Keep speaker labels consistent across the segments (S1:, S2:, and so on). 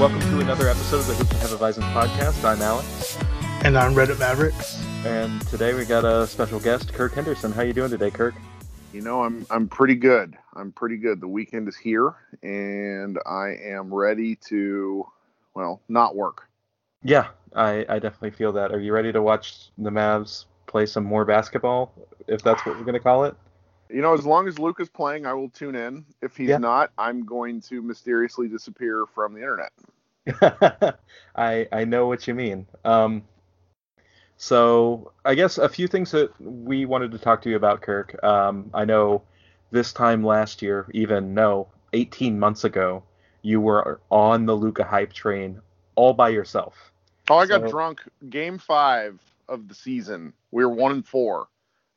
S1: Welcome to another episode of the Hoops and Hefeweizen podcast. I'm Alex,
S2: And I'm Reddit Mavericks.
S1: and today we got a special guest, Kirk Henderson. How you doing today, Kirk?
S3: You know, I'm I'm pretty good. I'm pretty good. The weekend is here, and I am ready to, well, not work.
S1: Yeah, I, I definitely feel that. Are you ready to watch the Mavs play some more basketball, if that's what we're going to call it?
S3: You know, as long as Luke is playing, I will tune in. If he's
S1: Yeah.
S3: not, I'm going to mysteriously disappear from the internet.
S1: I I know what you mean. Um, so I guess a few things that we wanted to talk to you about, Kirk. Um, I know this time last year, even no, 18 months ago, you were on the Luka hype train all by yourself.
S3: Oh, I got
S1: So-
S3: drunk. Game five of the season. We were one and four,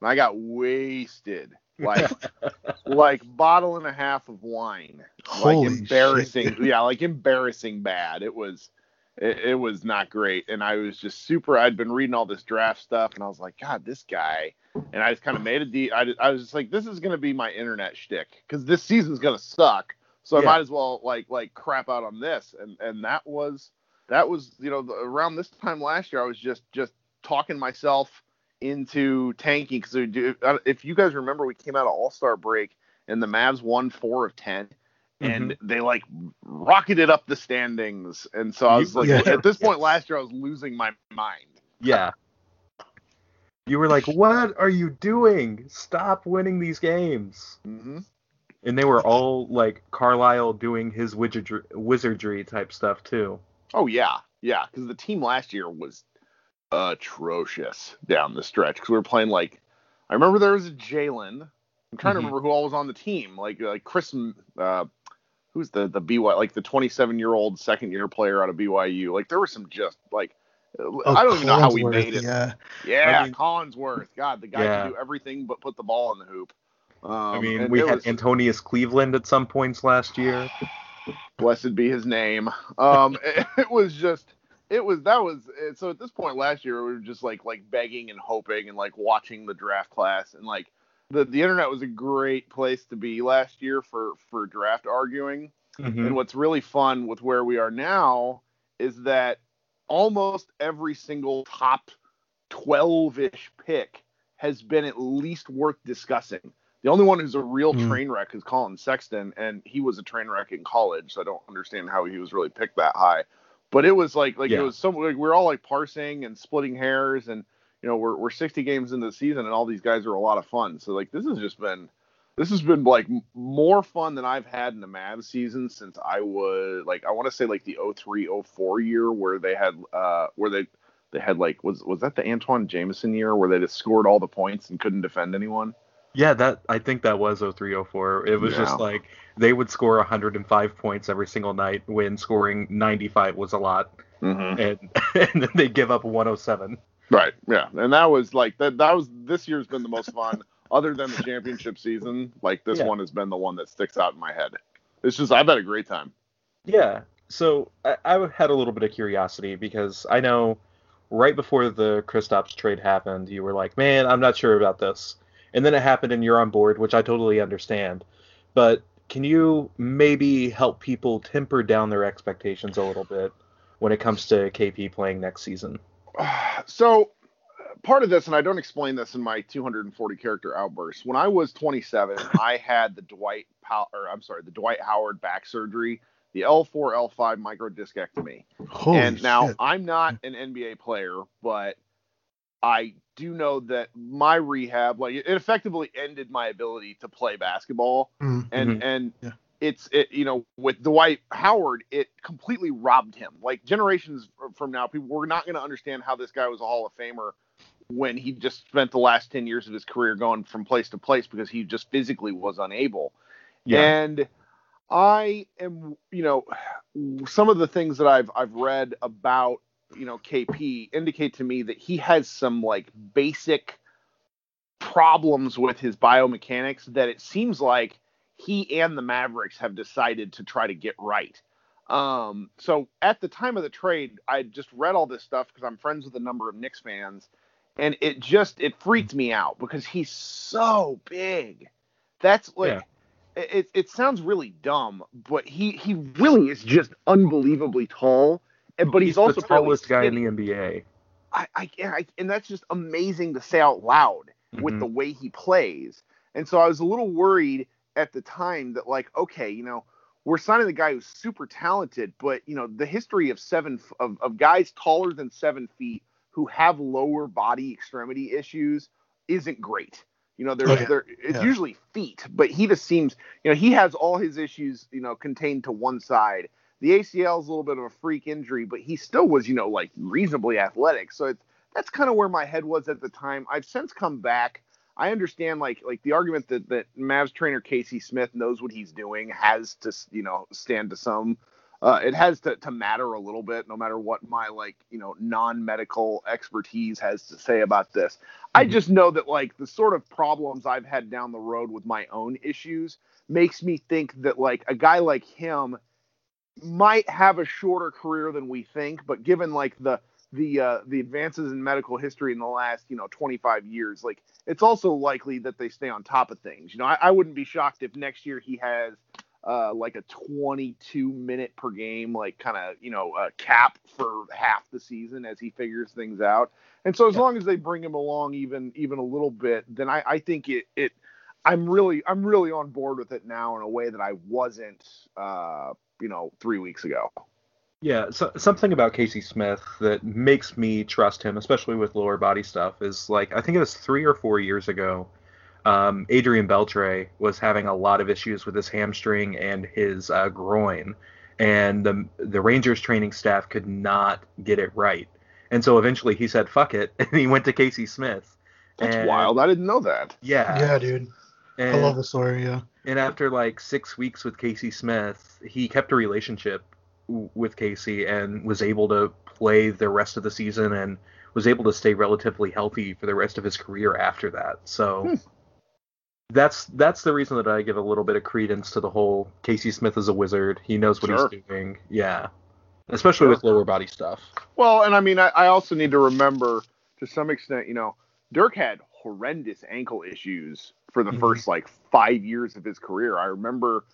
S3: and I got wasted. Like, like bottle and a half of wine.
S2: Holy
S3: like embarrassing. Yeah, like embarrassing bad. It was, it, it was not great. And I was just super. I'd been reading all this draft stuff, and I was like, God, this guy. And I just kind of made a de- I, I was just like, this is gonna be my internet shtick because this season's gonna suck. So I
S1: Yeah.
S3: might as well like like crap out on this. And and that was that was you know the, around this time last year, I was just just talking myself into tanking because if you guys remember, we came out of All Star break and the Mavs won four of ten, and they like rocketed up the standings. And so I was
S1: You-
S3: like,
S2: Yeah.
S3: at this point last year, I was losing my mind.
S1: Yeah. You were like, "What are you doing? Stop winning these games!"
S3: hmm
S1: And they were all like Carlisle doing his wizardry, wizardry type stuff too.
S3: Oh yeah, yeah, because the team last year was atrocious down the stretch. Because we were playing like, I remember there was a Jalen. I'm trying
S1: Mhm.
S3: to remember who all was on the team. Like like Chris, uh, who's the the BY like the 27 year old second year player out of BYU. Like there were some just like.
S2: Oh,
S3: I don't even know how we made it.
S2: Yeah.
S3: Yeah,
S1: I mean-
S3: Collinsworth. God, the guy
S1: Yeah.
S3: can do everything but put the ball in the hoop. Um,
S1: I mean, we had
S3: was-
S1: Antonius Cleveland at some points last year.
S3: blessed be his name. Um, it, it was just, it was that was so at this point last year we were just like like begging and hoping and like watching the draft class and like the the internet was a great place to be last year for for draft arguing.
S1: Mhm.
S3: And what's really fun with where we are now is that almost every single top 12 ish pick has been at least worth discussing. The only one who's a real
S2: Hmm.
S3: train wreck is Collin Sexton, and he was a train wreck in college, so I don't understand how he was really picked that high. But it was like like
S1: Yeah.
S3: it was so like, we're all like parsing and splitting hairs, and you know we're we're 60 games into the season, and all these guys are a lot of fun. So like this has just been this has been like more fun than I've had in the Mavs season since I was like I want to say like the 03 04 year where they had uh where they they had like was was that the Antawn Jamison year where they just scored all the points and couldn't defend anyone?
S1: Yeah, that I think that was 0304. It was just like they would score 105 points every single night when scoring 95 was a lot,
S3: Mm-hmm.
S1: and and then they give up 107.
S3: Right. Yeah. And that was like that that was this year's been the most fun other than the championship season. Like this
S1: Yeah.
S3: one has been the one that sticks out in my head. It's just I've had a great time.
S1: Yeah. So I, I had a little bit of curiosity because I know right before the Kristaps trade happened, you were like, "Man, I'm not sure about this," and then it happened, and you're on board, which I totally understand. But can you maybe help people temper down their expectations a little bit when it comes to KP playing next season?
S3: so part of this, and I don't explain this in my 240 character outburst. When I was 27, I had the Dwight Pow- or I'm sorry, the Dwight Howard back surgery, the L4 L5 microdiscectomy.
S2: Holy
S3: and now
S2: shit.
S3: I'm not an NBA player, but I do know that my rehab, like it effectively ended my ability to play basketball.
S2: Mm.
S3: And and
S2: Yeah.
S3: it's it you know with Dwight Howard, it completely robbed him. Like generations from now, people we're not going to understand how this guy was a Hall of Famer when he just spent the last 10 years of his career going from place to place because he just physically was unable.
S1: Yeah.
S3: And I am, you know, some of the things that I've I've read about, you know, KP indicate to me that he has some like basic problems with his biomechanics that it seems like he and the Mavericks have decided to try to get right. Um, so at the time of the trade, I just read all this stuff because I'm friends with a number of Knicks fans, and it just it freaked me out because he's so big. That's like
S1: Yeah.
S3: it, it sounds really dumb, but he he really is just unbelievably tall. And but he's, also
S1: the tallest guy in the NBA.
S3: I, I, I and that's just amazing to say out loud with
S1: Mhm.
S3: the way he plays. And so I was a little worried at the time that like, okay, you know, we're signing the guy who's super talented, but you know, the history of seven of, of guys taller than seven feet who have lower body extremity issues isn't great. You know, there's
S2: Oh, yeah.
S3: there it's
S2: Yeah.
S3: usually feet, but he just seems, you know, he has all his issues, you know, contained to one side. The ACL is a little bit of a freak injury, but he still was, you know, like reasonably athletic. So it's that's kind of where my head was at the time. I've since come back. I understand like like the argument that that Mavs trainer Casey Smith knows what he's doing has to you know stand to some. Uh, it has to, to matter a little bit, no matter what my like you know non-medical expertise has to say about this. I
S1: Mhm.
S3: just know that like the sort of problems I've had down the road with my own issues makes me think that like a guy like him might have a shorter career than we think, but given like the the uh, the advances in medical history in the last you know 25 years, like it's also likely that they stay on top of things. You know, I, I wouldn't be shocked if next year he has uh, like a 22 minute per game, like kind of you know uh, cap for half the season as he figures things out. And so as
S2: Yeah.
S3: long as they bring him along even even a little bit, then I, I think it it I'm really I'm really on board with it now in a way that I wasn't uh, you know three weeks ago.
S1: Yeah, so, something about Casey Smith that makes me trust him, especially with lower body stuff, is like I think it was three or four years ago. Um, Adrian Beltre was having a lot of issues with his hamstring and his uh, groin, and the the Rangers training staff could not get it right. And so eventually he said, "Fuck it," and he went to Casey Smith.
S3: That's
S1: And-
S3: wild. I didn't know that.
S1: Yeah,
S2: Yeah, dude. I
S1: and-
S2: love the story. Yeah.
S1: and after like six weeks with Casey Smith, he kept a relationship with Casey and was able to play the rest of the season and was able to stay relatively healthy for the rest of his career after that. So
S3: Hmm.
S1: that's that's the reason that I give a little bit of credence to the whole Casey Smith is a wizard. He knows what
S3: Sure.
S1: he's doing. Yeah. Especially
S3: Sure.
S1: with lower body stuff.
S3: Well, and I mean, I, I also need to remember to some extent, you know, Dirk had horrendous ankle issues for the
S1: Mhm.
S3: first like five years of his career. I remember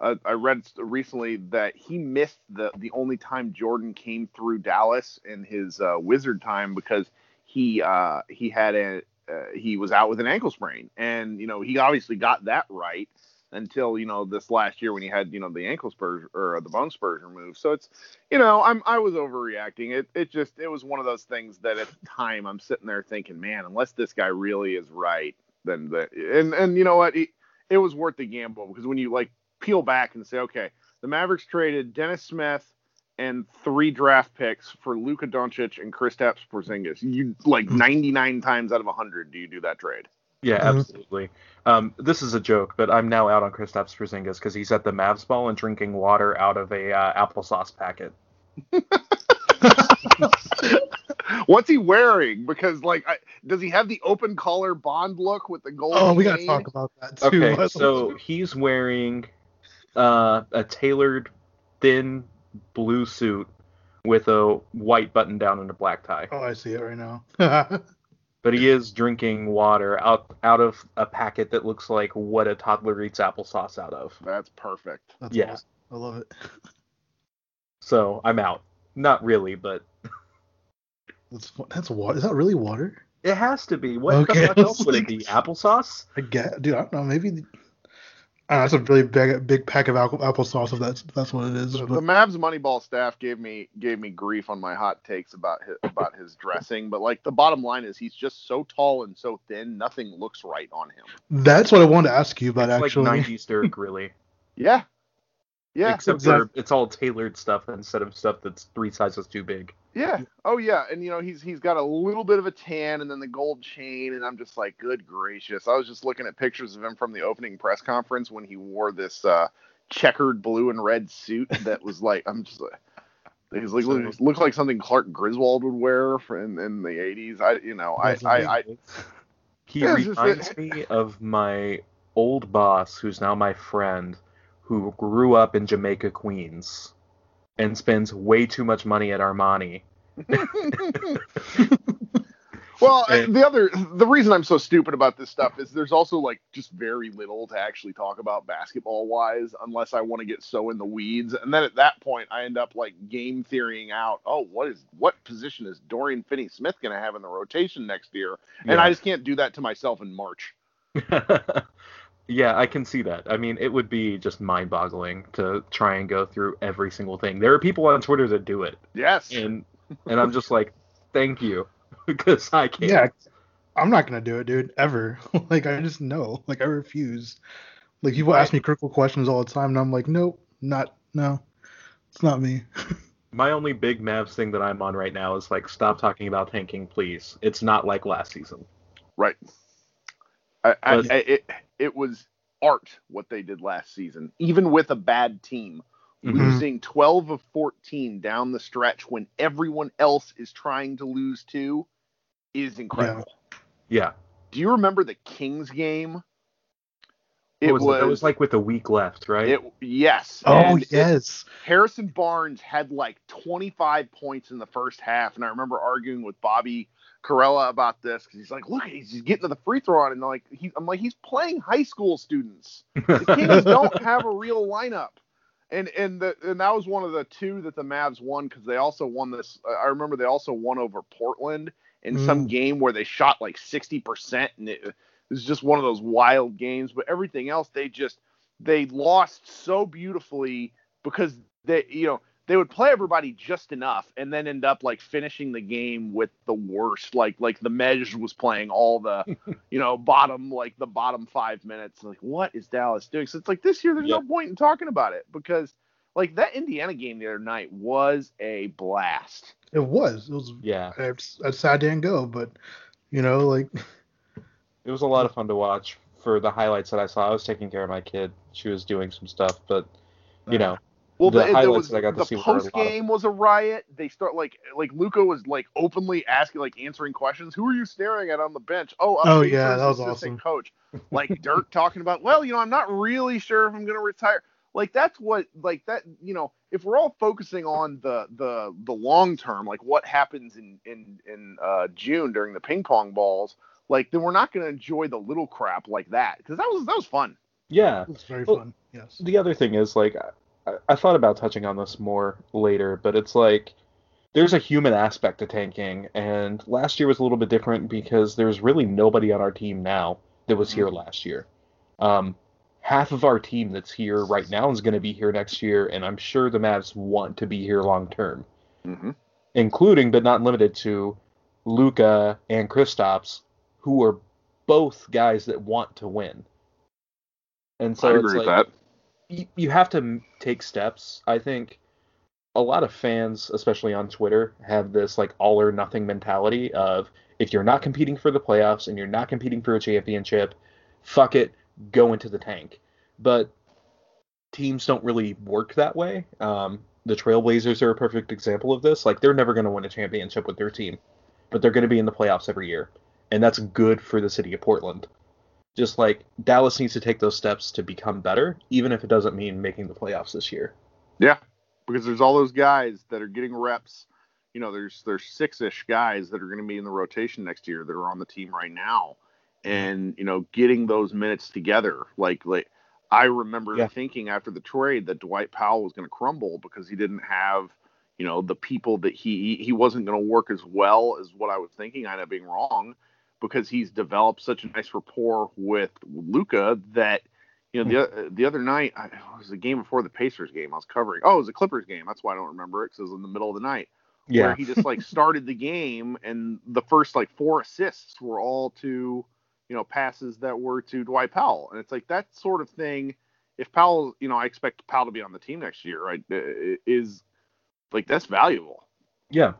S3: uh, I read recently that he missed the the only time Jordan came through Dallas in his uh, Wizard time because he uh, he had a uh, he was out with an ankle sprain, and you know he obviously got that right until you know this last year when he had you know the ankle spurs or uh, the bone spurs removed. So it's you know I'm I was overreacting. It it just it was one of those things that at the time I'm sitting there thinking, man, unless this guy really is right, then the and and you know what, it, it was worth the gamble because when you like peel back and say, okay, the Mavericks traded Dennis Smith and three draft picks for Luka Doncic and Kristaps Porzingis. You like hmm. 99 times out of 100 do you do that trade?
S1: Yeah,
S2: Mhm.
S1: absolutely. Um, this is a joke, but I'm now out on Kristaps Porzingis because he's at the Mavs ball and drinking water out of a uh, applesauce packet.
S3: What's he wearing? Because like, I, does he have the open collar Bond look with the gold?
S2: Oh, we gotta
S3: chain?
S2: talk about that too.
S1: Okay, so he's wearing uh, a tailored thin blue suit with a white button down and a black tie.
S2: oh, I see it right now. That's
S1: But he is drinking water out out of a packet that looks like what a toddler eats applesauce out of.
S3: That's perfect.
S1: Yeah.
S2: awesome. I love it.
S1: So I'm out. Not really, but
S2: That's that's water. Is that really water?
S1: it has to be. What
S2: Okay,
S1: the fuck else
S2: was
S1: would it be? Applesauce?
S2: I get, dude. I don't know. Maybe. The- I don't know, that's a really big big pack of apple applesauce. If that's that's what it is.
S3: The,
S2: but-
S3: the Mavs Moneyball staff gave me gave me grief on my hot takes about his, about his dressing, but like the bottom line is he's just so tall and so thin, nothing looks right on him.
S2: that's what I wanted to ask you about
S1: It's
S2: actually.
S1: like 90s Dirk, really.
S3: Yeah, Yeah.
S1: Except for it's all tailored stuff instead of stuff that's three sizes too big.
S3: Yeah. Oh yeah. And you know he's he's got a little bit of a tan and then the gold chain and I'm just like, good gracious. I was just looking at pictures of him from the opening press conference when he wore this uh, checkered blue and red suit that was like I'm just like. He's like looks, looks like something Clark Griswold would wear in, in the '80s. I, you know, I, I, I,
S1: he reminds me of my old boss, who's now my friend, who grew up in Jamaica, Queens, and spends way too much money at Armani.
S3: well, and, the other the reason I'm so stupid about this stuff is there's also like just very little to actually talk about basketball wise unless I want to get so in the weeds. And then at that point I end up like game theorying out, oh, what is what position is Dorian Finney Smith gonna have in the rotation next year? And yeah. I just can't do that to myself in March.
S1: Yeah, I can see that. I mean, it would be just mind-boggling to try and go through every single thing. There are people on Twitter that do it.
S3: Yes.
S1: And and I'm just like, thank you, because I can't.
S2: Yeah, I'm not gonna do it, dude. Ever. like I just know. Like I refuse. Like people right. ask me critical questions all the time, and I'm like, nope, not no, it's not me.
S1: My only big Mavs thing that I'm on right now is like, stop talking about tanking, please. It's not like last season.
S3: Right. I, I, I it, it was art what they did last season, even with a bad team. Mm-hmm. Losing 12 of 14 down the stretch when everyone else is trying to lose too is incredible.
S1: Yeah. yeah.
S3: Do you remember the Kings game?
S1: It was, was, it was like with a week left, right?
S3: It, yes.
S2: Oh and yes.
S3: Harrison Barnes had like 25 points in the first half, and I remember arguing with Bobby Karalla about this because he's like, look, he's getting to the free throw and like, he, I'm like, he's playing high school students. The Kings don't have a real lineup, and and the and that was one of the two that the Mavs won because they also won this. I remember they also won over Portland in mm. some game where they shot like 60 percent, and it, it was just one of those wild games. But everything else, they just they lost so beautifully because they, you know they would play everybody just enough and then end up like finishing the game with the worst. Like like the Mej was playing all the you know bottom like the bottom five minutes. Like what is dallas doing? So it's like this year there's yep. no point in talking about it because like that indiana game the other night was a blast.
S2: It was. It was
S1: yeah.
S2: it's, it's sad didn't go but you know like
S1: it was a lot of fun to watch for the highlights that i saw. I was taking care of my kid. She was doing some stuff but you know
S3: well, the, the highlights was, that I got to the post game was a riot. They start like like Luka was like openly asking like answering questions. Who are you staring at on the bench? Oh,
S2: I'm oh yeah, that was awesome.
S3: Coach, like Dirk talking about. Well, you know, I'm not really sure if I'm going to retire. Like that's what like that. You know, if we're all focusing on the the the long term, like what happens in in in uh, June during the ping pong balls, like then we're not going to enjoy the little crap like that because that was that was fun.
S1: Yeah,
S2: it's very well, fun. Yes.
S1: The other thing is like I, thought about touching on this more later, but it's like there's a human aspect to tanking, and last year was a little bit different because there's really nobody on our team now that was here mm-hmm. last year. Um, half of our team that's here right now is going to be here next year, and I'm sure the Mavs want to be here long term,
S3: mm-hmm.
S1: including but not limited to Luka and Kristaps, who are both guys that want to win. And so
S3: I
S1: agree
S3: like, with that
S1: you, you have to take steps. I think a lot of fans, especially on Twitter, have this like all or nothing mentality of if you're not competing for the playoffs and you're not competing for a championship, fuck it, go into the tank. But teams don't really work that way. Um, the Trailblazers are a perfect example of this. Like they're never going to win a championship with their team, but they're going to be in the playoffs every year, and that's good for the city of Portland just like Dallas needs to take those steps to become better, even if it doesn't mean making the playoffs this year.
S3: Yeah, because there's all those guys that are getting reps. You know, there's there's six ish guys that are going to be in the rotation next year that are on the team right now, and you know, getting those minutes together. Like like I remember yeah. thinking after the trade that Dwight Powell was going to crumble because he didn't have you know the people that he he wasn't going to work as well as what I was thinking. I ended up being wrong because he's developed such a nice rapport with Luka that you know the the other night I, it was the game before the Pacers game I was covering. Oh, it was the Clippers game. That's why I don't remember it because it was in the middle of the night.
S1: Yeah.
S3: Where he just like started the game and the first like four assists were all to you know passes that were to Dwight Powell and it's like that sort of thing if Powell, you know, I expect Powell to be on the team next year, right? Is like that's valuable.
S1: Yeah.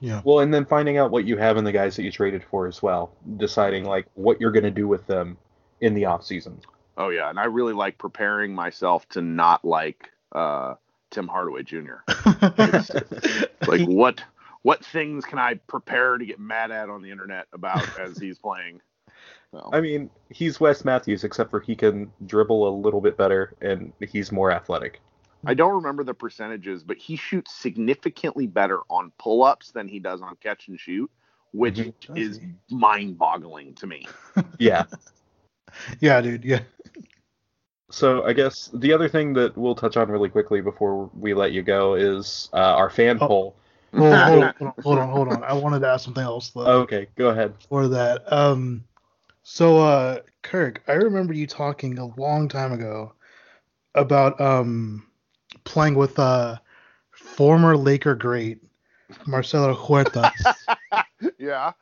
S2: Yeah.
S1: Well, and then finding out what you have in the guys that you traded for as well, deciding like what you're going to do with them in the off season.
S3: Oh yeah, and I really like preparing myself to not like uh, Tim Hardaway Jr. like what what things can I prepare to get mad at on the internet about as he's playing?
S1: So. I mean, he's Wes Matthews, except for he can dribble a little bit better and he's more athletic.
S3: I don't remember the percentages, but he shoots significantly better on pull ups than he does on catch and shoot, which mm-hmm. is mind boggling to me.
S1: yeah.
S2: Yeah, dude. Yeah.
S1: So I guess the other thing that we'll touch on really quickly before we let you go is uh, our fan oh. poll.
S2: hold, on, hold on, hold on. I wanted to ask something else though.
S1: Okay, go ahead.
S2: For that, um, so uh, Kirk, I remember you talking a long time ago about um playing with uh former Laker great Marcelo Huertas.
S3: yeah.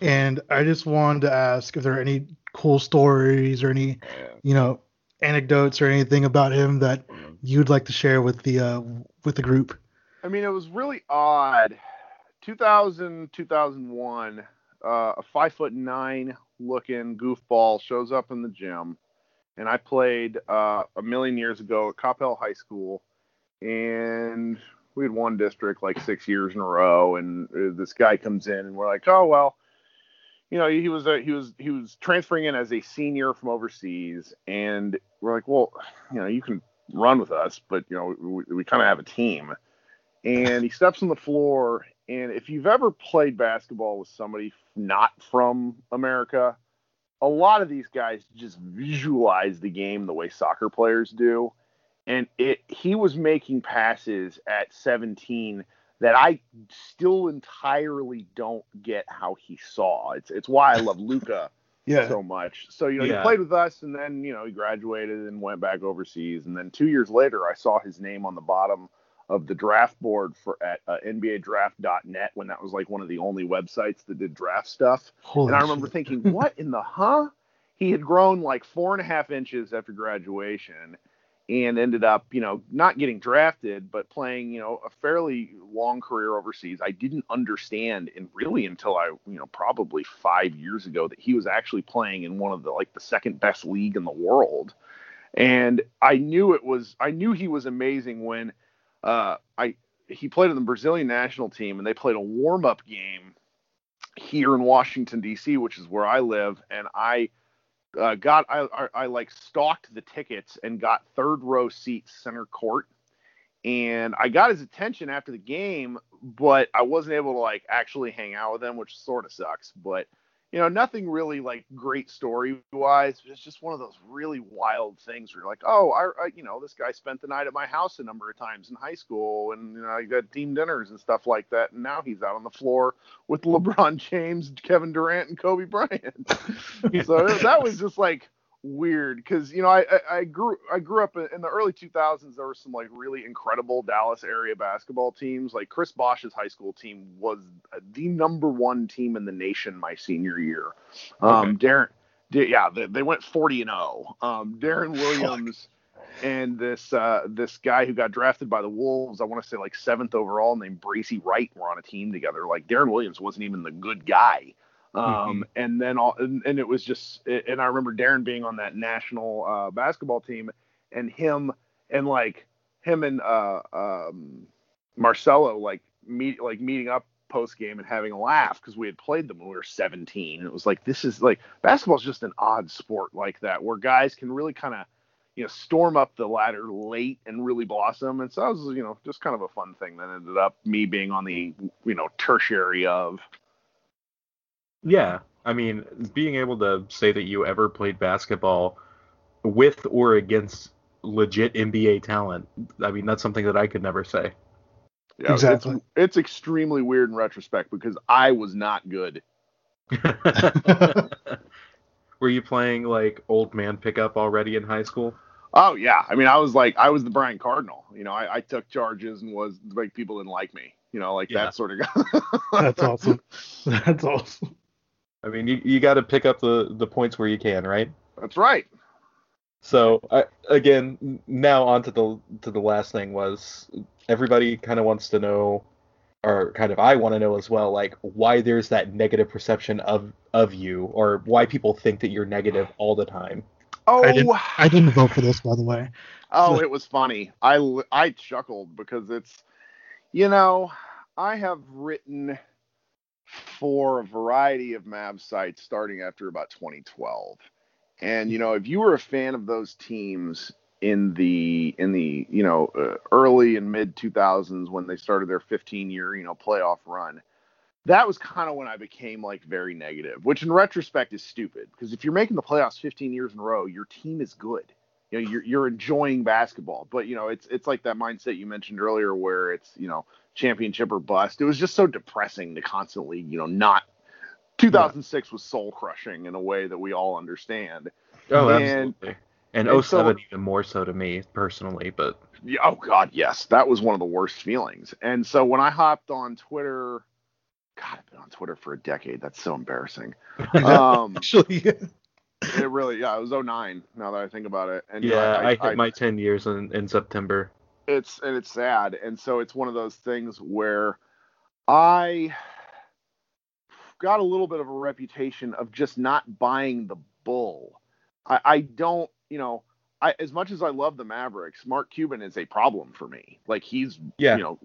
S2: And I just wanted to ask if there are any cool stories or any, you know, anecdotes or anything about him that you'd like to share with the uh, with the group?
S3: I mean, it was really odd. 2000, 2001, uh, a five foot nine looking goofball shows up in the gym, and I played uh, a million years ago at Coppell High School, and we had won district like six years in a row, and uh, this guy comes in, and we're like, oh well, you know, he was a, he was he was transferring in as a senior from overseas, and we're like, well, you know, you can run with us, but you know, we, we kind of have a team. And he steps on the floor, and if you've ever played basketball with somebody not from America, a lot of these guys just visualize the game the way soccer players do. And it he was making passes at 17 that I still entirely don't get how he saw. It's it's why I love Luka yeah. so much. So you know yeah. he played with us, and then you know he graduated and went back overseas, and then two years later I saw his name on the bottom of the draft board for at uh, NBADraft.net when that was like one of the only websites that did draft stuff. Holy and I remember shit. thinking, what in the huh? He had grown like four and a half inches after graduation and ended up, you know, not getting drafted, but playing, you know, a fairly long career overseas. I didn't understand, and really until I, you know, probably five years ago, that he was actually playing in one of the like the second best league in the world. And I knew it was, I knew he was amazing when uh, I he played in the Brazilian national team, and they played a warm up game here in Washington D.C., which is where I live, and I uh, got I, I, I like stalked the tickets and got third row seats center court and I got his attention after the game, but I wasn't able to like actually hang out with him, which sort of sucks. But you know, nothing really like great story wise. It's just one of those really wild things where you're like, oh, I, I, you know, this guy spent the night at my house a number of times in high school, and you know, I got team dinners and stuff like that, and now he's out on the floor with LeBron James, Kevin Durant, and Kobe Bryant. so that was just like weird because you know I, I, I grew I grew up in the early 2000s. There were some like really incredible Dallas area basketball teams. Like Chris Bosh's high school team was the number one team in the nation my senior year. Um, okay. Deron, yeah, they, they, went 40 and 0. Um, Deron Williams. and this uh, this guy who got drafted by the Wolves, I want to say like seventh overall, named Bracy Wright, were on a team together. Like Deron Williams wasn't even the good guy um, mm-hmm. and then all, and, and, it was just, and I remember Deron being on that national uh, basketball team, and him and like him and uh, um, Marcelo like meet like meeting up post game and having a laugh because we had played them when we were 17. And it was like this is like basketball is just an odd sport like that where guys can really kind of you know storm up the ladder late and really blossom. And so that was you know just kind of a fun thing that ended up me being on the you know tertiary of
S1: yeah, I mean, being able to say that you ever played basketball with or against legit NBA talent, I mean, that's something that I could never say.
S3: Yeah, exactly. It's, it's extremely weird in retrospect because I was not good.
S1: Were you playing like old man pickup already in high school?
S3: Oh yeah, I mean, I was like, I was the Brian Cardinal. You know, I, I took charges and was like, people didn't like me. You know, like yeah. that sort of guy.
S2: That's awesome. That's awesome.
S1: I mean, you, you got to pick up the, the points where you can, right?
S3: That's right.
S1: So I, again, now on to the to the last thing was everybody kind of wants to know, or kind of I want to know as well, like why there's that negative perception of of you, or why people think that you're negative all the time.
S3: Oh,
S2: I didn't, I didn't vote for this, by the way.
S3: oh, it was funny. I I chuckled because it's, you know, I have written for a variety of Mavs sites starting after about 2012. And you know, if you were a fan of those teams in the in the you know uh, early and mid 2000s when they started their 15 year you know playoff run, that was kind of when I became like very negative, which in retrospect is stupid because if you're making the playoffs 15 years in a row, your team is good. You know, you're you're enjoying basketball, but you know, it's it's like that mindset you mentioned earlier where it's you know championship or bust. It was just so depressing to constantly you know not 2006 was soul crushing in a way that we all understand.
S1: Oh,
S3: And-
S1: absolutely. And,
S3: and so-
S1: 07 even more so to me personally, but
S3: Yeah, oh God, yes, that was one of the worst feelings. And so when I hopped on Twitter, God, I've been on Twitter for a decade. That's so embarrassing. Um,
S2: Actually,
S3: it really, yeah, it was 09 Now that I think about it, and you know,
S1: yeah, I, hit my 10 years in, in September.
S3: it's and it's sad and so it's one of those things where i got a little bit of a reputation of just not buying the bull i, I don't you know I, as much as i love the mavericks mark cuban is a problem for me like he's
S1: Yeah.
S3: you know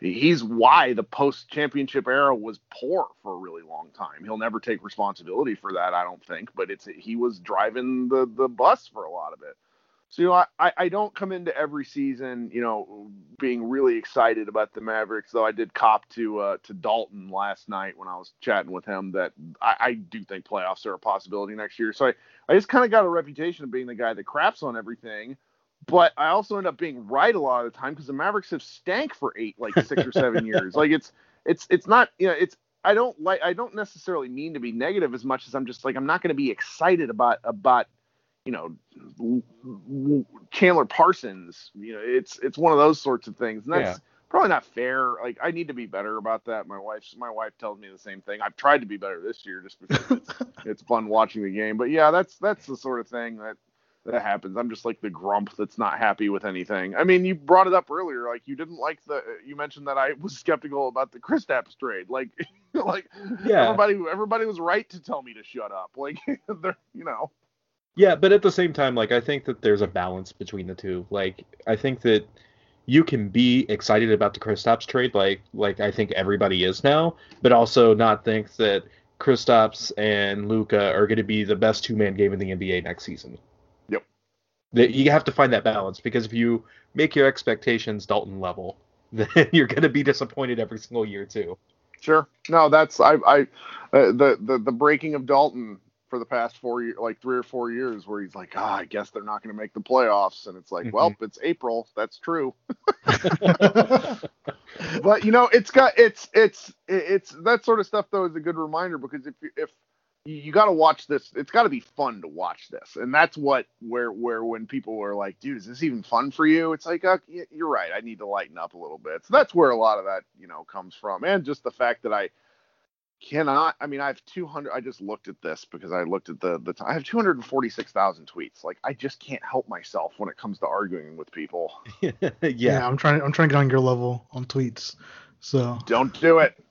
S3: he's why the post championship era was poor for a really long time he'll never take responsibility for that i don't think but it's he was driving the the bus for a lot of it so you know, I, I don't come into every season, you know, being really excited about the Mavericks. Though I did cop to uh, to Dalton last night when I was chatting with him that I, I do think playoffs are a possibility next year. So I, I just kind of got a reputation of being the guy that craps on everything. But I also end up being right a lot of the time because the Mavericks have stank for eight, like six or seven years. Like it's it's it's not you know it's I don't like I don't necessarily mean to be negative as much as I'm just like I'm not going to be excited about about you know Chandler Parsons. You know, it's it's one of those sorts of things, and that's
S1: Yeah.
S3: probably not fair. Like I need to be better about that. My wife's my wife tells me the same thing. I've tried to be better this year just because it's, it's fun watching the game. But yeah, that's that's the sort of thing that that happens. I'm just like the grump that's not happy with anything. I mean, you brought it up earlier. Like you didn't like the. You mentioned that I was skeptical about the Kristaps trade. Like, like
S1: Yeah.
S3: everybody everybody was right to tell me to shut up. Like, they're you know.
S1: Yeah, but at the same time, like I think that there's a balance between the two. Like I think that you can be excited about the Kristaps trade, like like I think everybody is now, but also not think that Kristaps and Luka are going to be the best two man game in the NBA next season.
S3: Yep.
S1: That you have to find that balance because if you make your expectations Dalton level, then you're going to be disappointed every single year too.
S3: Sure. No, that's I I uh, the the the breaking of Dalton for the past four year, like three or four years, where he's like, ah, I guess they're not going to make the playoffs, and it's like, well, it's April. That's true. but you know, it's got it's it's it's that sort of stuff though is a good reminder because if you if you, you got to watch this, it's got to be fun to watch this, and that's what where where when people are like, dude, is this even fun for you? It's like, uh, you're right, I need to lighten up a little bit. So that's where a lot of that you know comes from, and just the fact that I cannot i mean i have 200 i just looked at this because i looked at the the I have 246000 tweets like i just can't help myself when it comes to arguing with people
S2: yeah.
S1: yeah.
S2: I'm trying. I'm trying to get on your level on tweets. So
S3: don't do it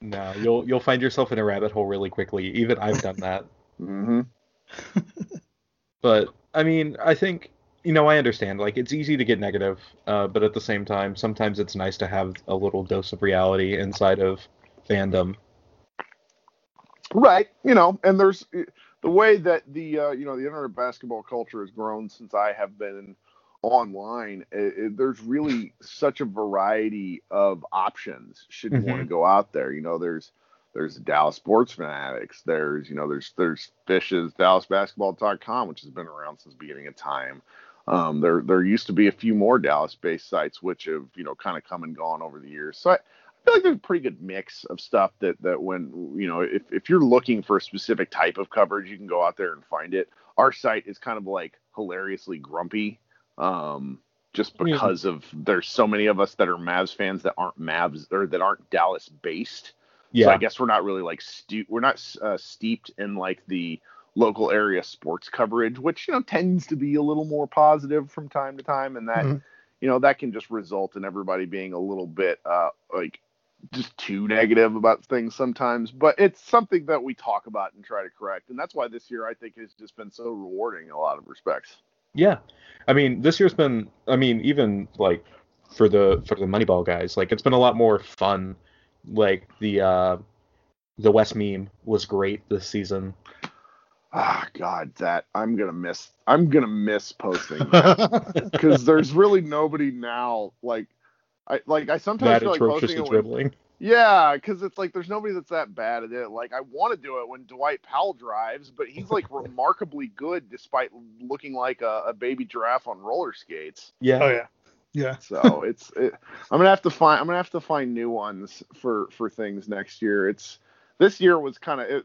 S1: No, you'll you'll find yourself in a rabbit hole really quickly. Even I've done that.
S3: hmm
S1: But I mean, I think you know I understand. Like it's easy to get negative, uh, but at the same time, sometimes it's nice to have a little dose of reality inside of fandom.
S3: right you know and there's the way that the uh, you know the internet basketball culture has grown since i have been online it, it- there's really such a variety of options should you want to go out there you know there's there's Dallas Sports Fanatics. There's you know there's there's Fish's DallasBasketball.com, which has been around since the beginning of time. Um, there there used to be a few more Dallas-based sites which have you know kind of come and gone over the years. So I, I feel like there's a pretty good mix of stuff that that when you know if if you're looking for a specific type of coverage, you can go out there and find it. Our site is kind of like hilariously grumpy. Um, just because of there's so many of us that are Mavs fans that aren't Mavs or that aren't Dallas based.
S1: Yeah,
S3: So I guess we're not really like stu- we're not uh, steeped in like the local area sports coverage, which you know tends to be a little more positive from time to time, and that
S2: Mhm.
S3: you know that can just result in everybody being a little bit uh, like just too negative about things sometimes. But it's something that we talk about and try to correct, and that's why this year I think has just been so rewarding in a lot of respects.
S1: Yeah, I mean, this year's been. I mean, even like for the for the Moneyball guys, like it's been a lot more fun. Like the uh the West meme was great this season.
S3: Ah, God, that I'm gonna miss. I'm gonna miss posting because there's really nobody now like I like I sometimes
S1: That
S3: feel like posting
S1: dribbling.
S3: Yeah because it's like there's nobody that's that bad at it like I want to do it when Dwight Powell drives but he's like remarkably good despite looking like a, a baby giraffe on roller skates
S1: Yeah.
S2: oh yeah, yeah.
S3: so it's it, I'm gonna have to find I'm gonna have to find new ones for for things next year it's this year was kind of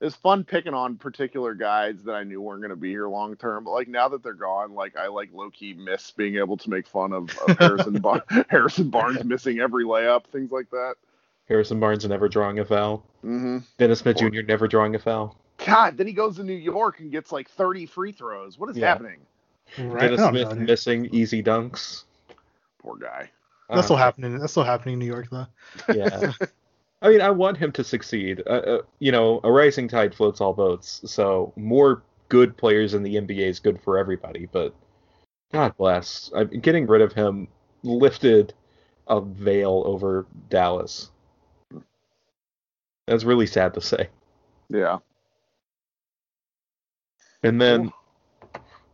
S3: it, it fun picking on particular guys that I knew weren't going to be here long term. But like now that they're gone, like I like low key miss being able to make fun of, of Harrison Bar- Harrison Barnes missing every layup, things like that.
S1: Harrison Barnes never drawing a foul.
S3: hmm
S1: Dennis Smith Jr. never drawing a foul.
S3: God, then he goes to New York and gets like 30 free throws. What is
S1: Yeah.
S3: happening?
S2: Right.
S1: Dennis Smith
S2: know,
S1: missing easy dunks.
S3: Poor guy.
S2: That's still
S1: Uh,
S2: happening. That's still happening in New York though.
S1: Yeah. I mean, I want him to succeed. Uh, uh, you know, a rising tide floats all boats. So more good players in the NBA is good for everybody. But God bless, I mean, getting rid of him lifted a veil over Dallas. That's really sad to say.
S3: Yeah.
S1: And then,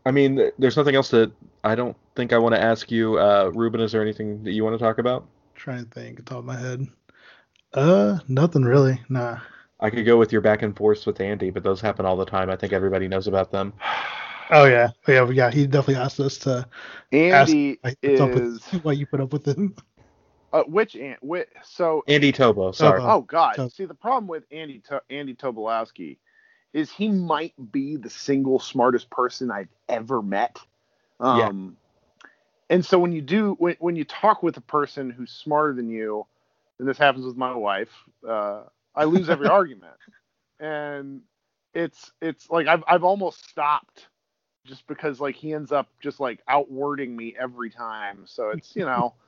S1: I mean, there's nothing else that I don't think I want to ask you, uh, Ruben. Is there anything that you want to talk about?
S2: trying to think, off the top of my head. Uh, nothing really. Nah.
S1: I could go with your back and forths with Andy, but those happen all the time. I think everybody knows about them.
S2: Oh yeah, oh, yeah, yeah. He definitely asked us to
S3: Andy
S2: why you put up
S3: is
S2: with why you put up with him.
S3: uh, which Ant? Which, so
S1: Andy Tobo, sorry.
S2: Tobo.
S3: Oh God!
S2: So-
S3: See, the problem with Andy to- Andy Tobolowski is he might be the single smartest person I've ever met.
S1: Yeah.
S3: Um, and so when you do when when you talk with a person who's smarter than you, and this happens with my wife, uh, I lose every argument, and it's it's like I've I've almost stopped just because like he ends up just like outwording me every time. So it's you know.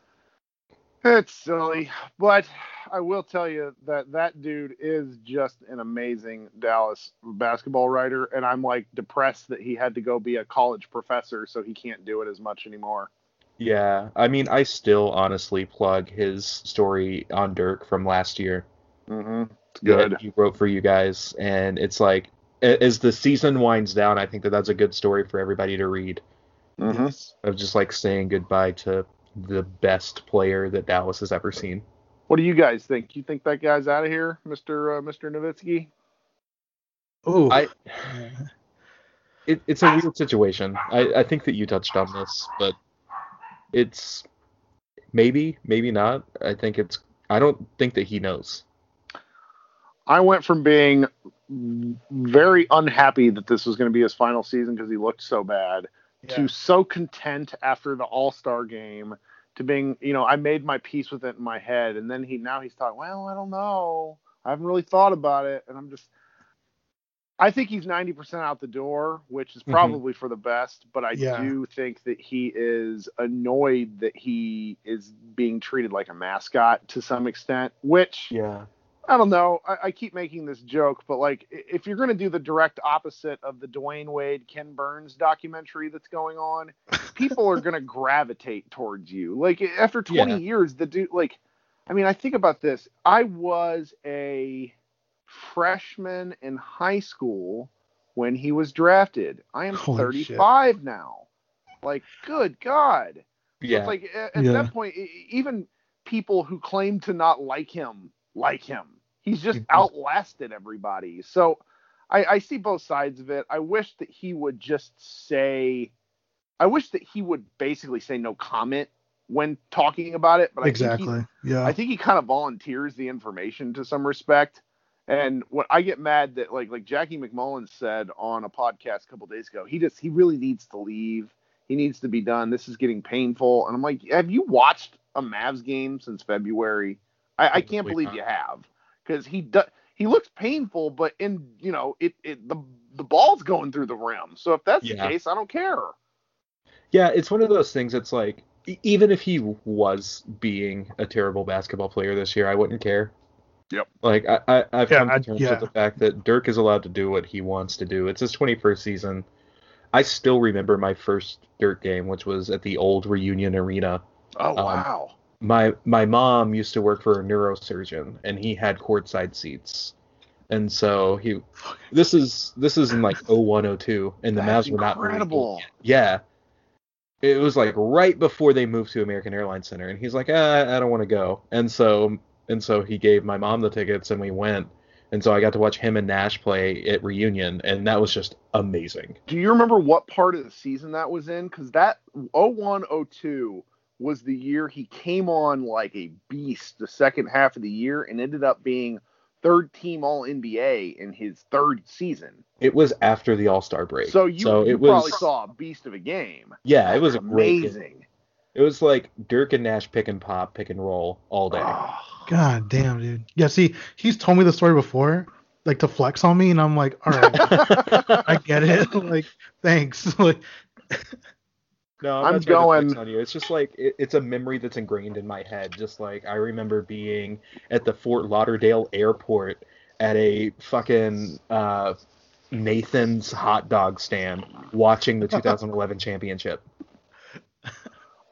S3: It's silly, but I will tell you that that dude is just an amazing Dallas basketball writer, and I'm like depressed that he had to go be a college professor, so he can't do it as much anymore.
S1: Yeah, I mean, I still honestly plug his story on Dirk from last year.
S3: Mm-hmm. It's
S1: that
S3: good.
S1: he wrote for you guys, and it's like as the season winds down, I think that that's a good story for everybody to read.
S3: Mm-hmm.
S1: Of just like saying goodbye to the best player that Dallas has ever seen.
S3: What do you guys think? You think that guy's out of here, Mister uh, Mister Nowitzki?
S2: Oh,
S1: I it, it's a weird situation. I, I think that you touched on this, but it's maybe, maybe not. I think it's I don't think that he knows.
S3: I went from being very unhappy that this was going to be his final season because he looked so bad to so content after the All Star game to being, you know, I made my peace with it in my head, and then he now he's talking, well, I don't know, I haven't really thought about it, and I'm just, I think he's ninety percent out the door, which is
S1: Mhm.
S3: probably for the best, but I
S2: Yeah.
S3: do think that he is annoyed that he is being treated like a mascot to some extent, which
S1: Yeah.
S3: I don't know. I, I keep making this joke, but like, if you're going to do the direct opposite of the Dwyane Wade, Ken Burns documentary that's going on, people are going to gravitate towards you. Like, after 20
S1: Yeah.
S3: years, the dude, like, I mean, I think about this. I was a freshman in high school when he was drafted. I am
S2: Holy shit.
S3: 35 now. Like, good God.
S1: Yeah.
S3: It's like at, at
S2: Yeah.
S3: that point, even people who claim to not like him like him. He's just
S1: Mhm.
S3: outlasted everybody. So I, I see both sides of it. I wish that he would just say, I wish that he would basically say no comment when talking about it. But I think he-
S2: exactly. Yeah.
S3: I think he kind of volunteers the information to some respect. And what I get mad that like like Jackie MacMullan said on a podcast a couple days ago, he just he really needs to leave. He needs to be done. This is getting painful. And I'm like, have you watched a Mavs game since February? I, I can't believe you have, because he does. He looks painful, but in you know it, it the the ball's going through the rim. So if that's
S1: Yeah.
S3: the case, I don't care.
S1: Yeah, it's one of those things. It's like even if he was being a terrible basketball player this year, I wouldn't care.
S3: Yep.
S1: Like I, I I've
S2: Yeah,
S1: come to
S2: I-
S1: terms
S2: yeah.
S1: with the fact that Dirk is allowed to do what he wants to do. It's his 21st season. I still remember my first Dirk game, which was at the old Reunion Arena.
S3: Oh
S1: Um,
S3: wow.
S1: My my mom used to work for a neurosurgeon, and he had courtside seats. And so he, this is this is in like 0102, and the
S3: That's
S1: Mavs were not
S3: incredible.
S1: yeah. It was like right before they moved to American Airlines Center, and he's like, ah, I don't want to go. And so and so he gave my mom the tickets, and we went. And so I got to watch him and Nash play at reunion, and that was just amazing.
S3: Do you remember what part of the season that was in? Because that 01 02 was the year he came on like a beast the second half of the year and ended up being third team All NBA in his third season.
S1: It was after the All Star break,
S3: So you, you
S1: it
S3: probably
S1: was
S3: saw a beast of a game.
S1: yeah, it was
S3: amazing.
S1: It was like Dirk and Nash pick and pop, pick and roll all day.
S3: Ah.
S2: God damn, dude. Yeah, see, he's told me the story before, like to flex on me, and I'm like, all right, I get it. like, thanks. Like,
S1: No, I'm,
S3: I'm
S1: not trying to
S3: going-
S1: flex on you. It's just like it, it's a memory that's ingrained in my head. Just like I remember being at the Fort Lauderdale airport at a fucking uh, Nathan's hot dog stand watching the 2011 championship.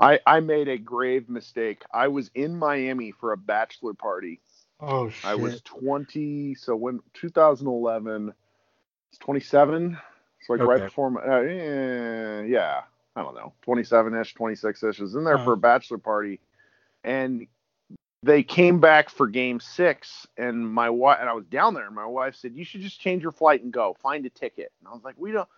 S3: I, I made a grave mistake. I was in Miami for a bachelor party.
S2: oh shit.
S3: I was 20, so when 2011, it's 27. It's like right before my, uh, eh, yeah, I don't know, 27 ish, 26 ish. I was in there for
S2: Uh.
S3: a bachelor party, and they came back for game six, and my wife and I was down there, and my wife said, "You should just change your flight and go find a ticket." And I was like, "We don't."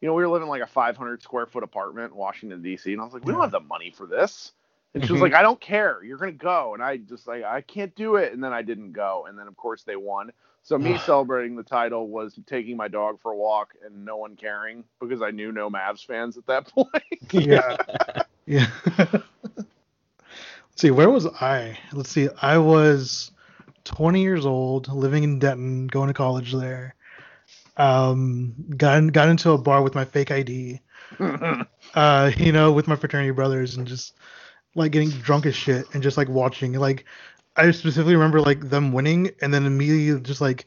S3: You know, we were living in like a 500 square foot apartment in Washington D.C., and I was like, "We don't have the money for this." And she was
S1: Mhm.
S3: like, "I don't care. You're gonna go." And I just like, I can't do it. And then I didn't go. And then of course they won. So me celebrating the title was taking my dog for a walk and no one caring because I knew no Mavs fans at that point.
S2: Yeah. Yeah. Let's see, where was I? Let's see, I was 20 years old, living in Denton, going to college there. Um, got in, got into a bar with my fake ID, uh, you know, with my fraternity brothers, and just like getting drunk as shit, and just like watching. Like, I specifically remember like them winning, and then immediately just like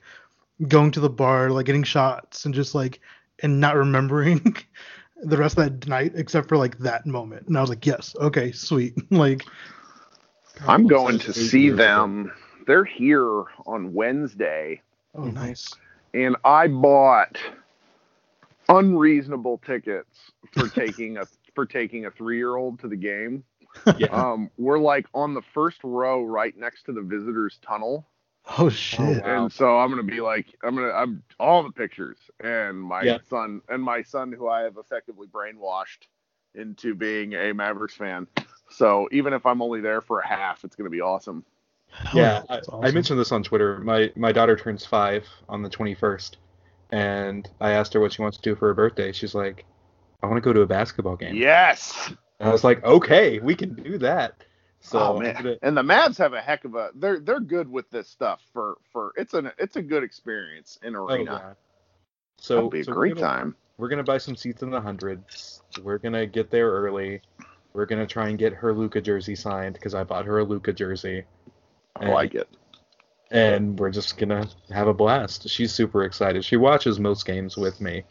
S2: going to the bar, like getting shots, and just like and not remembering the rest of that night except for like that moment. And I was like, yes, okay, sweet. like,
S3: I'm going to see
S1: years ago.
S3: them. They're here on Wednesday,
S2: oh, nice.
S3: And I bought unreasonable tickets for taking a for taking a three year old to the game.
S1: Yeah.
S3: Um, we're like on the first row, right next to the visitors tunnel.
S2: Oh shit.
S1: wow.
S3: And so I'm gonna be like, I'm gonna, I'm all the pictures, and my
S1: Yeah.
S3: son, and my son, who I have effectively brainwashed into being a Mavericks fan. So even if I'm only there for a half, it's gonna be awesome.
S2: Hell
S1: yeah, I,
S2: that's
S1: I mentioned this on Twitter. My my daughter turns five on the 21st, and I asked her what she wants to do for her birthday. She's like, I want to go to a basketball game.
S3: Yes.
S1: And I was like, okay, we can do that. So
S3: oh man.
S1: gonna-
S3: And the Mavs have a heck of a. They're they're good with this stuff for for it's an it's a good experience in
S1: oh,
S3: arena.
S1: yeah. So
S3: That'll be a
S1: so we're
S3: great
S1: gonna-
S3: time.
S1: We're gonna buy some seats in the hundreds. We're gonna get there early. We're gonna try and get her Luka jersey signed because I bought her a Luka jersey,
S3: I like it.
S1: and we're just gonna have a blast. She's super excited. She watches most games with me,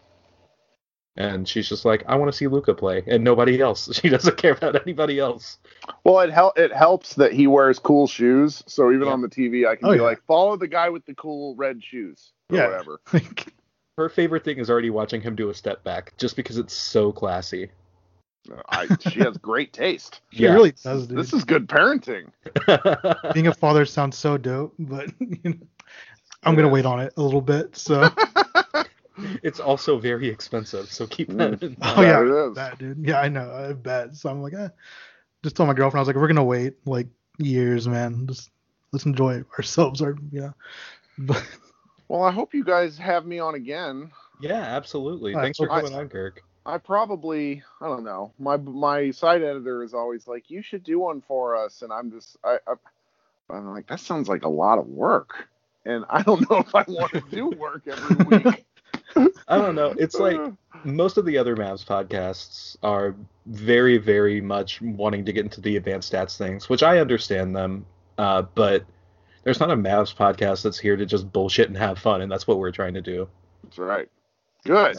S1: and she's just like, I want to see Luka play, and nobody else. She doesn't care about anybody else.
S3: Well, it hel- it helps that he wears cool shoes. So even
S1: Yeah.
S3: on the TV, I can
S2: Oh,
S3: be
S2: yeah.
S3: like, follow the guy with the cool red shoes or
S2: Yeah.
S3: whatever.
S1: Her favorite thing is already watching him do a step back, just because it's so classy.
S3: I, she has great taste.
S2: She really does, dude.
S3: This is good parenting.
S2: Being a father sounds so dope, but you know, I'm gonna wait on it a little bit. So,
S1: it's also very expensive, so keep that in
S2: oh yeah, that dude. Yeah, I know. I bet. So I'm like, eh. just told my girlfriend I was like, we're gonna wait like years, man. Just let's enjoy ourselves, or you know. But
S3: Well, I hope you guys have me on again.
S1: Yeah, absolutely.
S2: All right,
S1: Thanks for
S3: I-
S1: coming on, Kirk.
S3: I probably I don't know. My my site editor is always like, you should do one for us, and I'm just I, I I'm like that sounds like a lot of work, and I don't know if I want to do work every week.
S1: I don't know. It's like most of the other Mavs podcasts are very, very much wanting to get into the advanced stats things, which I understand them. Uh, but there's not a Mavs podcast that's here to just bullshit and have fun, and that's what we're trying to do.
S3: That's right. Good.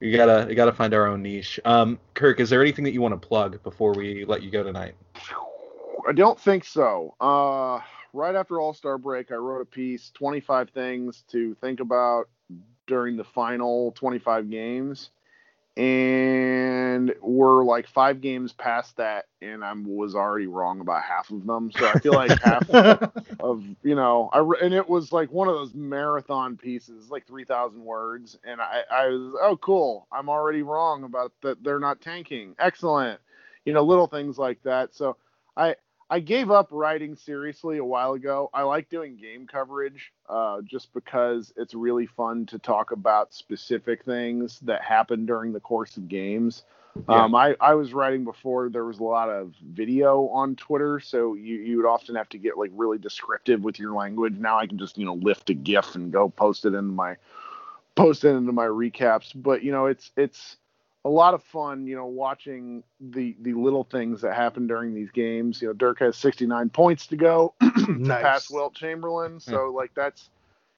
S1: You gotta, you gotta find our own niche. Um, Kirk, is there anything that you want to plug before we let you go tonight?
S3: I don't think so. Uh, right after All Star break, I wrote a piece, 25 things to think about during the final 25 games and we're like five games past that and i was already wrong about half of them. So i feel like half of you know i and it was like one of those marathon pieces like 3000 words and i i was oh cool. I'm already wrong about that they're not tanking. Excellent. You know little things like that. So i I gave up writing seriously a while ago. I like doing game coverage uh, just because it's really fun to talk about specific things that happen during the course of games. Yeah. Um, I, I was writing before there was a lot of video on Twitter, so you, you would often have to get like really descriptive with your language. Now I can just you know lift a GIF and go post it into my post it into my recaps. But you know it's it's a lot of fun, you know, watching the the little things that happen during these games. You know, Dirk has 69 points to go nice. past Wilt Chamberlain, so like that's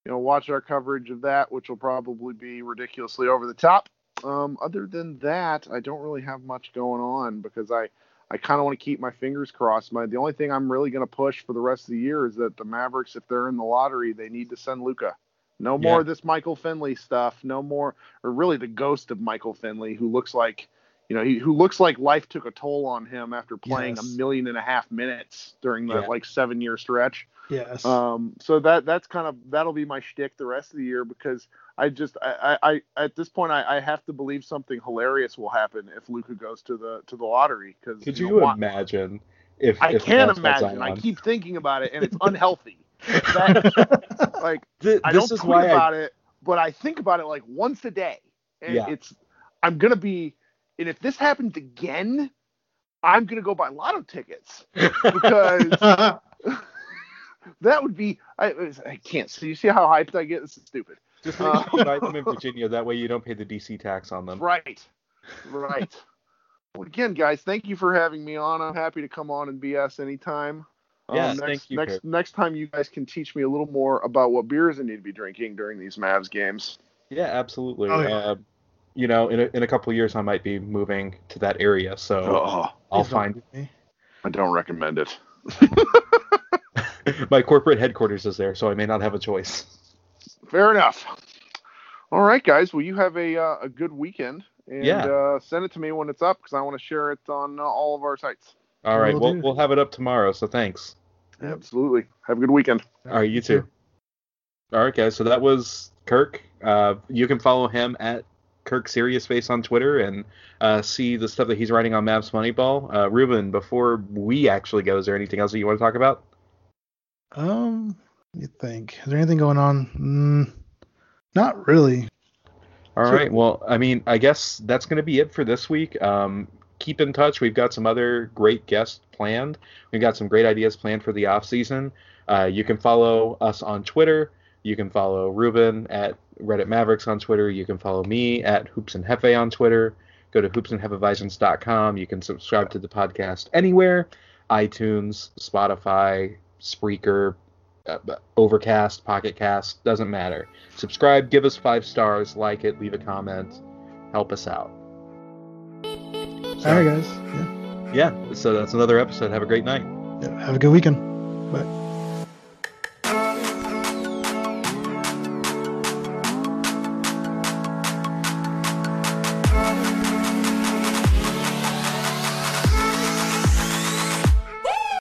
S3: you know, watch our coverage of that, which will probably be ridiculously over the top. Um, other than that, I don't really have much going on because I I kind of want to keep my fingers crossed. My the only thing I'm really going to push for the rest of the year is that the Mavericks, if they're in the lottery, they need to send Luka. No more yeah. of this Michael Finley stuff. No more, or really the ghost of Michael Finley, who looks like, you know, he, who looks like life took a toll on him after playing yes. a million and a half minutes during that yeah. like seven year stretch.
S2: Yes.
S3: Um. So that that's kind of that'll be my shtick the rest of the year because I just I I, I at this point I, I have to believe something hilarious will happen if Luka goes to the to the lottery. Because
S1: could you, you know, imagine if
S3: I
S1: if
S3: can't imagine. I keep thinking about it and it's unhealthy. That, like Th- I don't tweet about I... it, but I think about it like once a day, and yeah. it's I'm gonna be. And if this happens again, I'm gonna go buy lotto tickets because that would be. I, I can't. So you see how hyped I get? This is stupid.
S1: Just make sure you buy uh, them in Virginia. That way you don't pay the DC tax on them.
S3: Right. Right. well, again, guys, thank you for having me on. I'm happy to come on and BS anytime.
S1: Yeah, um,
S3: next,
S1: thank you.
S3: Next, Kirk. next time you guys can teach me a little more about what beers I need to be drinking during these Mavs games.
S1: Yeah, absolutely. Oh, yeah. Uh, you know, in a, in a couple years, I might be moving to that area, so oh, I'll find. Me.
S3: I don't recommend it.
S1: My corporate headquarters is there, so I may not have a choice.
S3: Fair enough. All right, guys. Well, you have a uh, a good weekend, and yeah. uh, send it to me when it's up because I want to share it on uh, all of our sites.
S1: All right, we'll, we'll have it up tomorrow. So thanks.
S3: Absolutely. Have a good weekend.
S1: All right, you too. All right, guys. So that was Kirk. Uh, you can follow him at Kirk Serious Face on Twitter and uh, see the stuff that he's writing on Mavs Moneyball. Uh, Ruben, before we actually go, is there anything else that you want to talk about?
S2: Um, you think? Is there anything going on? Mm, not really.
S1: All so, right. Well, I mean, I guess that's going to be it for this week. Um, keep in touch. We've got some other great guests planned. We've got some great ideas planned for the off season. Uh, you can follow us on Twitter. You can follow Ruben at Reddit Mavericks on Twitter. You can follow me at Hoops and Hefe on Twitter. Go to hoopsandhefevisions.com. You can subscribe to the podcast anywhere iTunes, Spotify, Spreaker, uh, Overcast, Pocket Cast, doesn't matter. Subscribe, give us five stars, like it, leave a comment, help us out.
S2: All right, guys.
S1: Yeah. Yeah. So that's another episode. Have a great night.
S2: Yeah, have a good weekend. Bye.